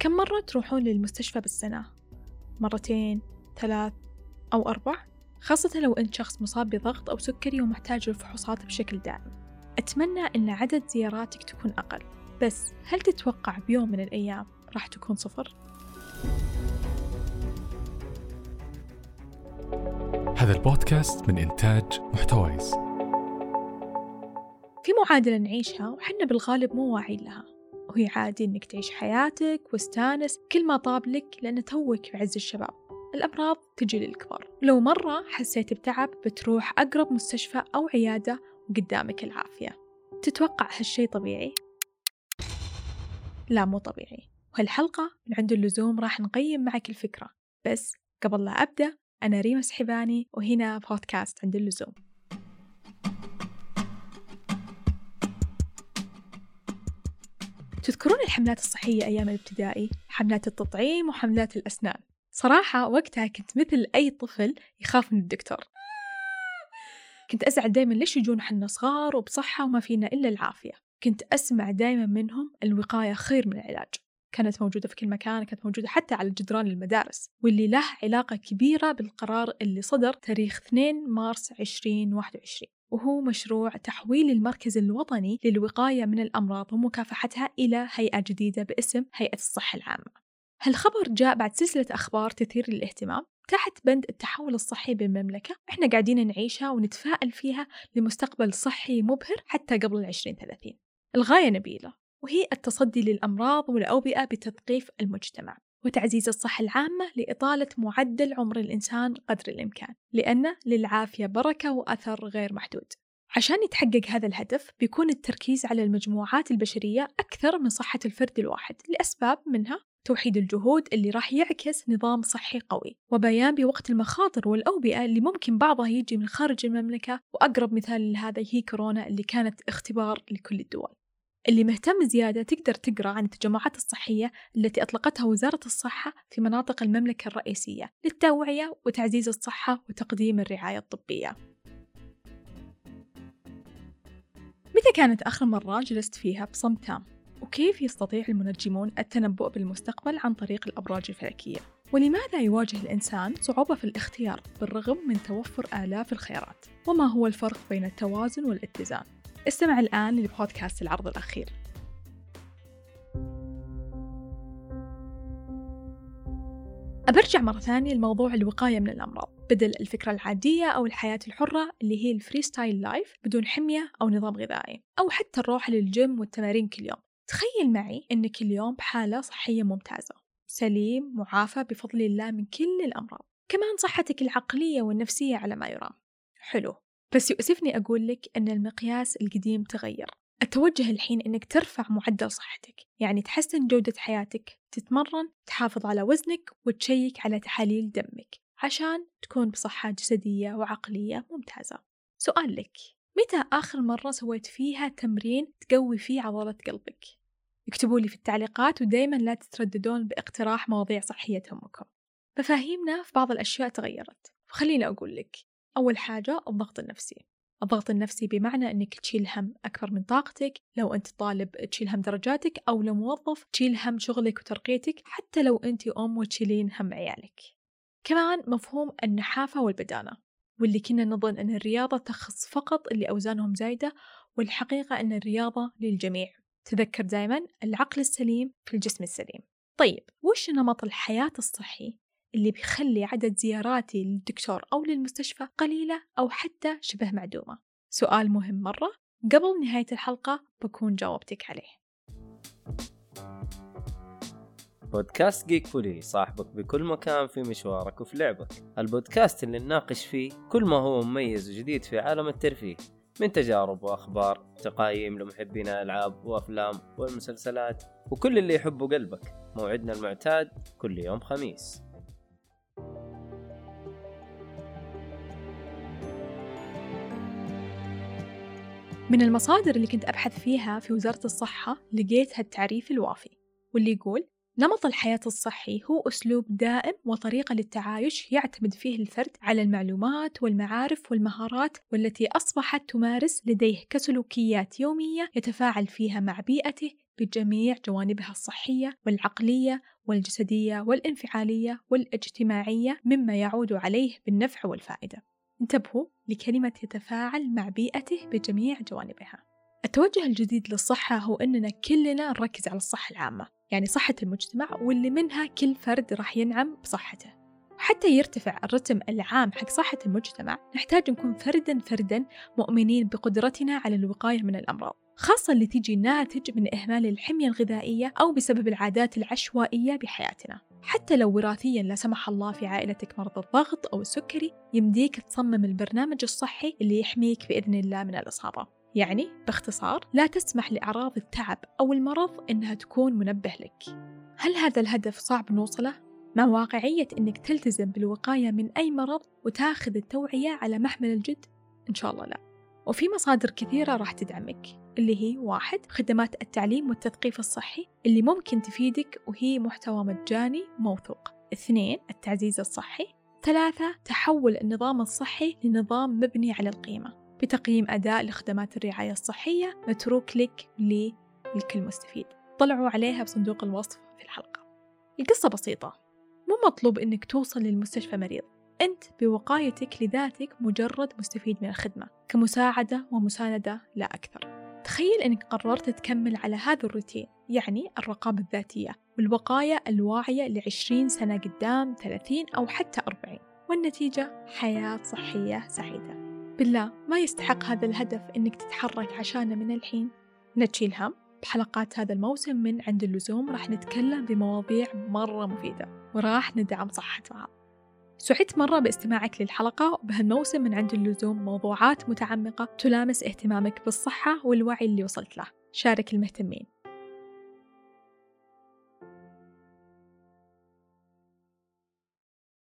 كم مرة تروحون للمستشفى بالسنة؟ مرتين، ثلاث، أو أربع؟ خاصة لو أنت شخص مصاب بضغط أو سكري ومحتاج الفحوصات بشكل دائم أتمنى أن عدد زياراتك تكون أقل بس هل تتوقع بيوم من الأيام راح تكون صفر؟ هذا البودكاست من إنتاج محتويس في معادلة نعيشها وحنا بالغالب مو واعيين لها وهي عادي إنك تعيش حياتك واستانس كل ما طاب لك لأن توك بعز الشباب. الأمراض تجي للكبار لو مرة حسيت بتعب بتروح أقرب مستشفى أو عيادة وقدامك العافية. تتوقع هالشي طبيعي؟ لا مو طبيعي. وهالحلقة من عند اللزوم راح نقيم معك الفكرة. بس قبل لا أبدأ أنا ريما سحباني وهنا بودكاست عند اللزوم. تذكرون الحملات الصحية أيام الابتدائي؟ حملات التطعيم وحملات الأسنان. صراحة وقتها كنت مثل أي طفل يخاف من الدكتور. كنت أزعل دايما ليش يجون حنا صغار وبصحة وما فينا إلا العافية. كنت أسمع دايما منهم الوقاية خير من العلاج. كانت موجودة في كل مكان كانت موجودة حتى على جدران المدارس. واللي له علاقة كبيرة بالقرار اللي صدر تاريخ 2 مارس 2021 وهو مشروع تحويل المركز الوطني للوقاية من الأمراض ومكافحتها إلى هيئة جديدة باسم هيئة الصحة العامة. هالخبر جاء بعد سلسلة أخبار تثير للاهتمام تحت بند التحول الصحي بالمملكة. إحنا قاعدين نعيشها ونتفائل فيها لمستقبل صحي مبهر حتى قبل العشرين ثلاثين. الغاية نبيلة وهي التصدي للأمراض والأوبئة بتثقيف المجتمع. وتعزيز الصحة العامة لإطالة معدل عمر الإنسان قدر الإمكان لأن للعافية بركة وأثر غير محدود. عشان يتحقق هذا الهدف بيكون التركيز على المجموعات البشرية أكثر من صحة الفرد الواحد لأسباب منها توحيد الجهود اللي راح يعكس نظام صحي قوي وبيان بوقت المخاطر والأوبئة اللي ممكن بعضها يجي من خارج المملكة وأقرب مثال لهذا هي كورونا اللي كانت اختبار لكل الدول. اللي مهتم زيادة تقدر تقرأ عن التجمعات الصحية التي أطلقتها وزارة الصحة في مناطق المملكة الرئيسية للتوعية وتعزيز الصحة وتقديم الرعاية الطبية متى كانت آخر مرة جلست فيها بصمت تام؟ وكيف يستطيع المنجمون التنبؤ بالمستقبل عن طريق الأبراج الفلكية؟ ولماذا يواجه الإنسان صعوبة في الاختيار بالرغم من توفر آلاف الخيارات؟ وما هو الفرق بين التوازن والاتزان؟ استمع الآن لبودكاست العرض الأخير. أبرجع مرة ثانية لموضوع الوقاية من الأمراض بدل الفكرة العادية أو الحياة الحرة اللي هي ال free style life بدون حمية أو نظام غذائي أو حتى الروح للجيم والتمارين كل يوم. تخيل معي أنك اليوم بحالة صحية ممتازة سليم معافى بفضل الله من كل الأمراض. كمان صحتك العقلية والنفسية على ما يرام. حلو. بس يؤسفني أقول لك أن المقياس القديم تغير. التوجه الحين أنك ترفع معدل صحتك يعني تحسن جودة حياتك تتمرن تحافظ على وزنك وتشيك على تحاليل دمك عشان تكون بصحة جسدية وعقلية ممتازة. سؤال لك متى آخر مرة سويت فيها تمرين تقوي فيه عضلة قلبك؟ اكتبوا لي في التعليقات ودايما لا تترددون باقتراح مواضيع صحية تهمكم. مفاهيمنا في بعض الأشياء تغيرت. فخليني أقول لك أول حاجة الضغط النفسي. الضغط النفسي بمعنى أنك تشيل هم أكبر من طاقتك لو أنت طالب تشيل هم درجاتك أو لو موظف تشيل هم شغلك وترقيتك حتى لو أنت أم وتشيلين هم عيالك. كمان مفهوم النحافة والبدانة واللي كنا نظن أن الرياضة تخص فقط اللي أوزانهم زايدة والحقيقة أن الرياضة للجميع. تذكر دائما العقل السليم في الجسم السليم. طيب وش نمط الحياة الصحي؟ اللي بيخلي عدد زياراتي للدكتور أو للمستشفى قليلة أو حتى شبه معدومة. سؤال مهم مرة. قبل نهاية الحلقة بكون جاوبتك عليه. بودكاست جيك فولي صاحبك بكل مكان في مشوارك وفي لعبك. البودكاست اللي نناقش فيه كل ما هو مميز وجديد في عالم الترفيه من تجارب وأخبار تقايم لمحبين الألعاب وأفلام والمسلسلات وكل اللي يحبه قلبك. موعدنا المعتاد كل يوم خميس. من المصادر اللي كنت أبحث فيها في وزارة الصحة لقيت هالتعريف الوافي واللي يقول نمط الحياة الصحي هو أسلوب دائم وطريقة للتعايش يعتمد فيه الفرد على المعلومات والمعارف والمهارات والتي أصبحت تمارس لديه كسلوكيات يومية يتفاعل فيها مع بيئته بجميع جوانبها الصحية والعقلية والجسدية والانفعالية والاجتماعية مما يعود عليه بالنفع والفائدة. انتبهوا لكلمة يتفاعل مع بيئته بجميع جوانبها. التوجه الجديد للصحة هو أننا كلنا نركز على الصحة العامة يعني صحة المجتمع واللي منها كل فرد راح ينعم بصحته حتى يرتفع الرتم العام حق صحة المجتمع نحتاج نكون فردا فردا مؤمنين بقدرتنا على الوقاية من الأمراض خاصة اللي تيجي ناتج من إهمال الحمية الغذائية أو بسبب العادات العشوائية بحياتنا. حتى لو وراثيا لا سمح الله في عائلتك مرض الضغط أو السكري يمديك تصمم البرنامج الصحي اللي يحميك بإذن الله من الإصابة. يعني باختصار لا تسمح لأعراض التعب أو المرض إنها تكون منبه لك. هل هذا الهدف صعب نوصله؟ مع واقعية إنك تلتزم بالوقاية من أي مرض وتاخذ التوعية على محمل الجد؟ إن شاء الله لا. وفي مصادر كثيرة راح تدعمك. اللي هي واحد خدمات التعليم والتثقيف الصحي اللي ممكن تفيدك وهي محتوى مجاني موثوق. اثنين التعزيز الصحي. ثلاثة تحول النظام الصحي لنظام مبني على القيمة. بتقييم أداء لخدمات الرعاية الصحية متروك لك للكل مستفيد. طلعوا عليها بصندوق الوصف في الحلقة. القصة بسيطة. مو مطلوب أنك توصل للمستشفى مريض. أنت بوقايتك لذاتك مجرد مستفيد من الخدمة. كمساعدة ومساندة لا أكثر. تخيل أنك قررت تكمل على هذا الروتين يعني الرقابة الذاتية والوقاية الواعية لعشرين سنة قدام ثلاثين أو حتى أربعين والنتيجة حياة صحية سعيدة. بالله ما يستحق هذا الهدف إنك تتحرك عشانه من الحين؟ لا تشيل هم بحلقات هذا الموسم من عند اللزوم راح نتكلم بمواضيع مرة مفيدة وراح ندعم صحة بعض سعدت مرة باستماعك للحلقة وبهالموسم من عند اللزوم موضوعات متعمقة تلامس اهتمامك بالصحة والوعي اللي وصلت له. شارك المهتمين.